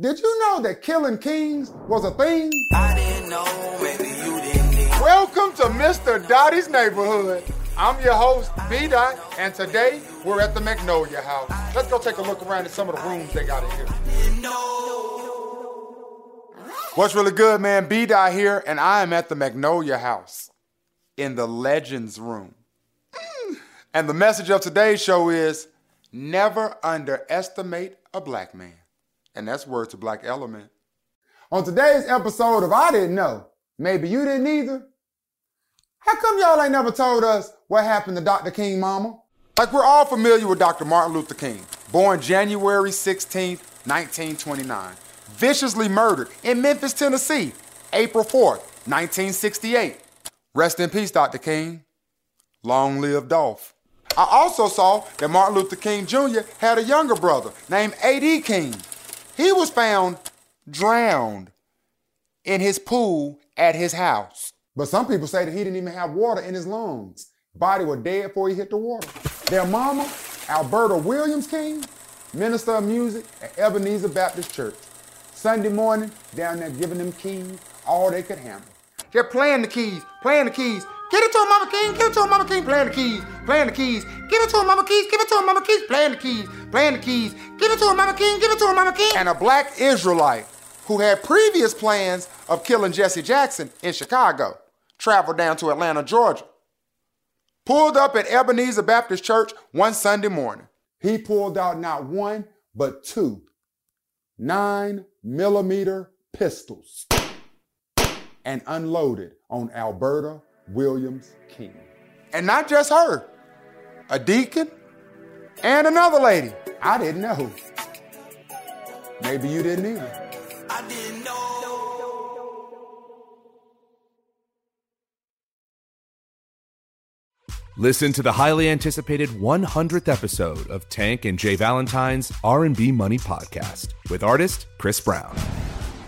Did you know that killing kings was a thing? I didn't know, maybe you didn't need. Welcome to Mr. Dottie's Neighborhood. I'm your host, B Dot, and today we're at the Magnolia House. Let's go take a look around at some of the rooms they got in here. What's really good, man? B Dot here, and I am at the Magnolia House in the Legends Room. Mm. And the message of today's show is never underestimate a black man. And that's word to Black Element. On today's episode of I Didn't Know, maybe you didn't either. How come y'all ain't never told us what happened to Dr. King Mama? Like we're all familiar with Dr. Martin Luther King, born January 16th, 1929, viciously murdered in Memphis, Tennessee, April 4th, 1968. Rest in peace, Dr. King. Long live Dolph. I also saw that Martin Luther King Jr. had a younger brother named A.D. King. He was found drowned in his pool at his house. But some people say that he didn't even have water in his lungs. Body was dead before he hit the water. Their mama, Alberta Williams King, minister of music at Ebenezer Baptist Church. Sunday morning, down there giving them keys all they could handle. They're playing the keys, playing the keys. Get it to him, Mama King, give it to him, Mama King, playing the keys, playing the keys. Give it to him, Mama Keys, give it to him, Mama Keys, playing the keys, playing the keys. Give it to him, Mama King, give it to him, Mama King. And a black Israelite who had previous plans of killing Jesse Jackson in Chicago traveled down to Atlanta, Georgia. Pulled up at Ebenezer Baptist Church one Sunday morning. He pulled out not one, but two nine millimeter pistols and unloaded on Alberta Williams King. And not just her, a deacon and another lady. I didn't know. Maybe you didn't either. I didn't know. Listen to the highly anticipated 100th episode of Tank and Jay Valentine's R&B Money podcast with artist Chris Brown.